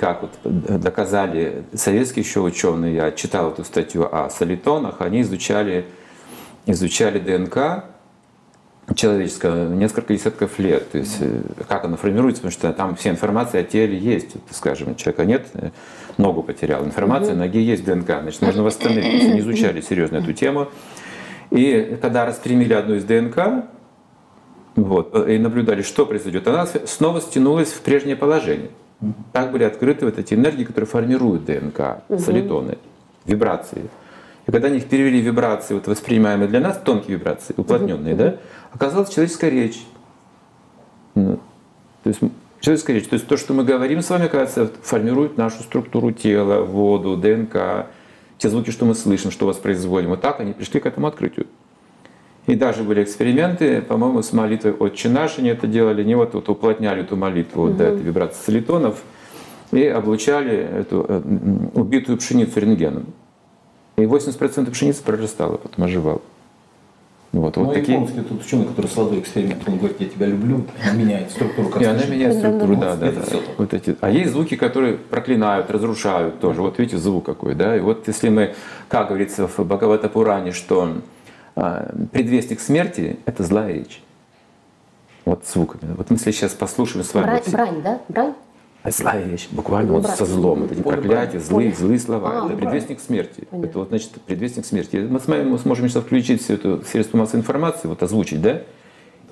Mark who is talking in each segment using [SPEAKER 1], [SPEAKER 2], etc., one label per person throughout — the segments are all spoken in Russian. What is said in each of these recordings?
[SPEAKER 1] как вот доказали советские еще ученые, я читал эту статью о солитонах, они изучали, изучали ДНК человеческое несколько десятков лет. То есть э, как оно формируется, потому что там вся информация о теле есть. Вот, скажем, человека нет, э, ногу потерял. Информация, ноги есть ДНК, значит, нужно восстановить. То есть они изучали серьезно эту тему. И когда распрямили одну из ДНК, вот, и наблюдали, что произойдет, она снова стянулась в прежнее положение. Так были открыты вот эти энергии, которые формируют ДНК, солитоны, вибрации. И когда они перевели вибрации, вот воспринимаемые для нас, тонкие вибрации, уплотненные, да, оказалась человеческая речь. Ну, то есть человеческая речь. То есть то, что мы говорим с вами, оказывается, формирует нашу структуру тела, воду, ДНК, те звуки, что мы слышим, что воспроизводим. Вот так они пришли к этому открытию. И даже были эксперименты, по-моему, с молитвой «Отче наш» они это делали, не вот, вот уплотняли эту молитву угу. до этой вибрации солитонов и облучали эту э, убитую пшеницу рентгеном. И 80% пшеницы прорастало, потом оживало.
[SPEAKER 2] Вот, вот ну, такие... японский тут ученый, который создал эксперимент, он говорит, я тебя люблю, меняет структуру
[SPEAKER 1] как И она меняет структуру, да, да, да. Вот эти. А есть звуки, которые проклинают, разрушают тоже. Вот видите, звук какой, да. И вот если мы, как говорится в Бхагавата Пуране, что предвестник смерти – это злая речь. Вот звуками. Вот мы сейчас послушаем с вами...
[SPEAKER 3] Брань,
[SPEAKER 1] вот,
[SPEAKER 3] брань да? Брань?
[SPEAKER 1] Злая вещь, буквально вот со злом. Это эти проклятия, злые, злые слова. А, это предвестник смерти. Понятно. Это вот, значит, предвестник смерти. Мы, с вами, мы сможем сейчас включить всю эту средство массовой информации, вот озвучить, да?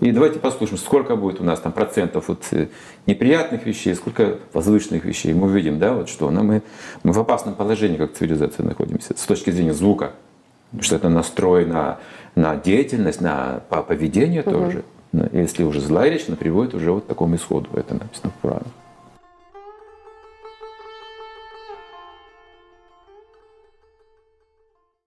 [SPEAKER 1] И давайте послушаем, сколько будет у нас там процентов вот э, неприятных вещей, сколько возвышенных вещей. Мы увидим, да, вот что. Но мы, мы в опасном положении как цивилизация находимся с точки зрения звука. Что это настрой на, на деятельность, на поведение угу. тоже. Если уже злая речь, она приводит уже вот к такому исходу. Это написано в Пуране.